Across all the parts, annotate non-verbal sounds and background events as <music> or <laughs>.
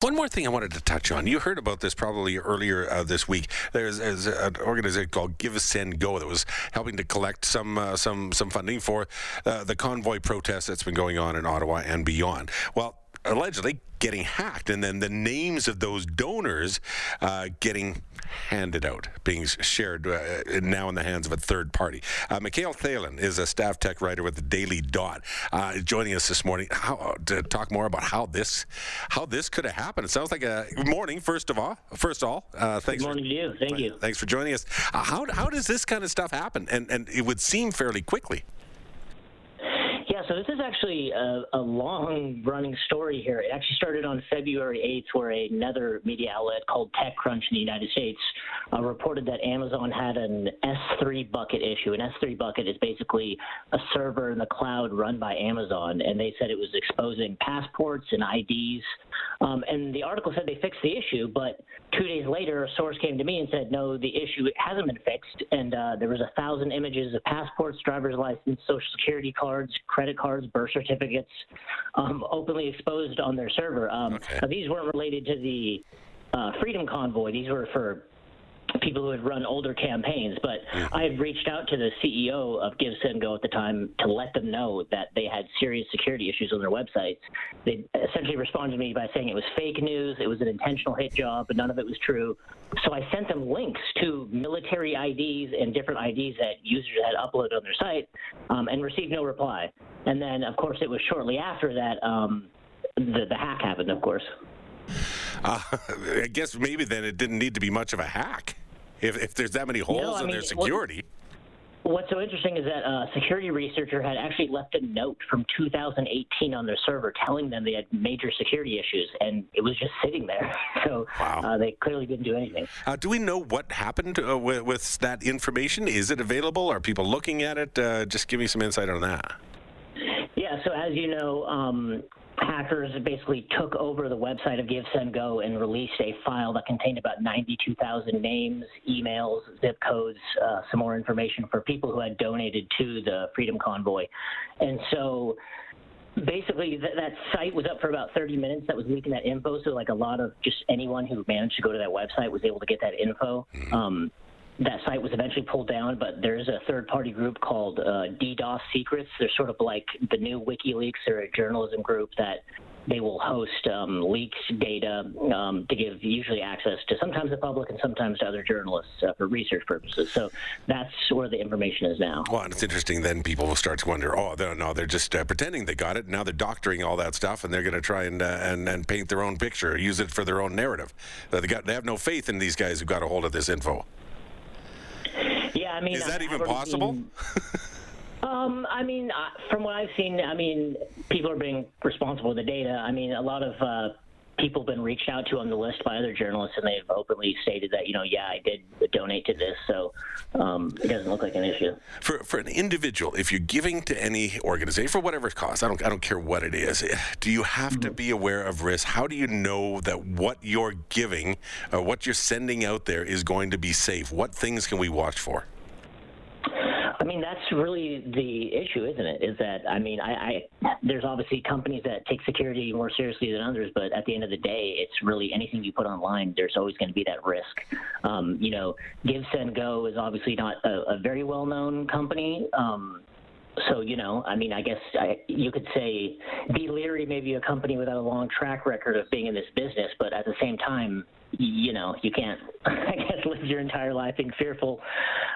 One more thing I wanted to touch on. You heard about this probably earlier uh, this week. There's, there's, an organization called Give a Send Go that was helping to collect some uh, some some funding for uh, the convoy protest that's been going on in Ottawa and beyond. Well, allegedly getting hacked, and then the names of those donors uh, getting handed out, being shared uh, now in the hands of a third party. Uh, Mikael Thalen is a staff tech writer with the Daily Dot, uh, joining us this morning how, to talk more about how this how this could have happened. It sounds like a good morning. First of all, first of all, uh, thanks. Good morning for, to you. Thank you. Thanks for joining us. Uh, how how does this kind of stuff happen? And and it would seem fairly quickly. So this is actually a, a long running story here. It actually started on February 8th, where another media outlet called TechCrunch in the United States uh, reported that Amazon had an S3 bucket issue. An S3 bucket is basically a server in the cloud run by Amazon, and they said it was exposing passports and IDs. Um, and the article said they fixed the issue, but two days later, a source came to me and said, no, the issue hasn't been fixed. And uh, there was a thousand images of passports, driver's license, social security cards, credit cards, birth certificates, um, openly exposed on their server. Um, Okay. these weren't related to the uh, Freedom Convoy. These were for people who had run older campaigns, but I had reached out to the CEO of Give Send Go at the time to let them know that they had serious security issues on their websites. They essentially responded to me by saying it was fake news, it was an intentional hit job, but none of it was true. So I sent them links to military IDs and different IDs that users had uploaded on their site um, and received no reply. And then, of course, it was shortly after that um, the, the hack happened, of course. Uh, <laughs> I guess maybe then it didn't need to be much of a hack. If, if there's that many holes I in mean, their what- security. What's so interesting is that a security researcher had actually left a note from 2018 on their server telling them they had major security issues, and it was just sitting there. <laughs> So Wow. uh, they clearly didn't do anything. Uh, do we know what happened uh, with, with that information? Is it available? Are people looking at it? Uh, just give me some insight on that. Yeah, so as you know, um, hackers basically took over the website of GiveSendGo and released a file that contained about 92,000 names, emails, zip codes, uh, some more information for people who had donated to the Freedom Convoy. And so basically th- that site was up for about 30 minutes. That was leaking that info. So like a lot of just anyone who managed to go to that website was able to get that info. Um, that site was eventually pulled down but there's a third party group called uh, ddos secrets they're sort of like the new wikileaks they're a journalism group that they will host um, leaks data um, to give usually access to sometimes the public and sometimes to other journalists uh, for research purposes so that's where the information is now Well, and it's interesting. Then people will start to wonder, oh, they're, no, they're just uh, pretending they got it. Now they're doctoring all that stuff, and they're going to try and, uh, and and paint their own picture, use it for their own narrative. They got they have no faith in these guys who got a hold of this info. I mean Is that I- even possible? seen- <laughs> Um, I mean, from what I've seen, I mean, people are being responsible with the data. I mean, a lot of uh, people have been reached out to on the list by other journalists, and they've openly stated that, you know, yeah, I did donate to this, so um, it doesn't look like an issue. For, for an individual, if you're giving to any organization for whatever cost, I don't I don't care what it is. eh, Do you have to be aware of risk? How do you know that what you're giving, uh, what you're sending out there, is going to be safe? What things can we watch for? I mean, that's really the issue, isn't it? Is that I mean, I, I there's obviously companies that take security more seriously than others, but at the end of the day, it's really anything you put online. There's always going to be that risk. Um, you know, Give Send Go is obviously not a, a very well-known company. Um, so you know, I mean, I guess I, you could say Be Leary may be a company without a long track record of being in this business, but at the same time, you know, you can't, <laughs> I guess, live your entire life being fearful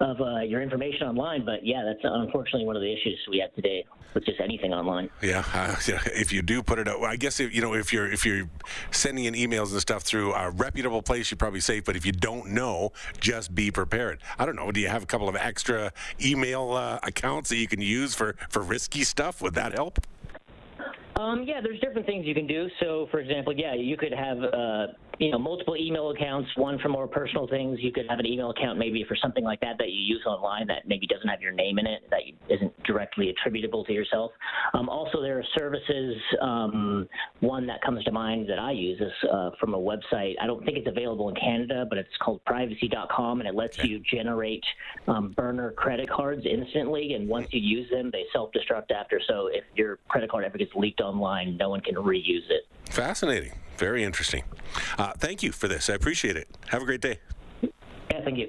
of uh, your information online. But yeah, that's unfortunately one of the issues we have today with just anything online. Yeah, uh, if you do put it out, I guess if, you know if you're if you're sending in emails and stuff through a reputable place, you're probably safe. But if you don't know, just be prepared. I don't know. Do you have a couple of extra email uh, accounts that you can use for for risky stuff? Would that help? Um, yeah, there's different things you can do. So, for example, yeah, you could have uh, you know multiple email accounts, one for more personal things. You could have an email account maybe for something like that that you use online that maybe doesn't have your name in it, that isn't directly attributable to yourself. Um, also, there are services. Um, one that comes to mind that I use is uh, from a website. I don't think it's available in Canada, but it's called Privacy.com, and it lets you generate um, burner credit cards instantly. And once you use them, they self-destruct after. So if your credit card ever gets leaked online, no one can reuse it. Fascinating. Very interesting. Uh, thank you for this. I appreciate it. Have a great day. Yeah, thank you.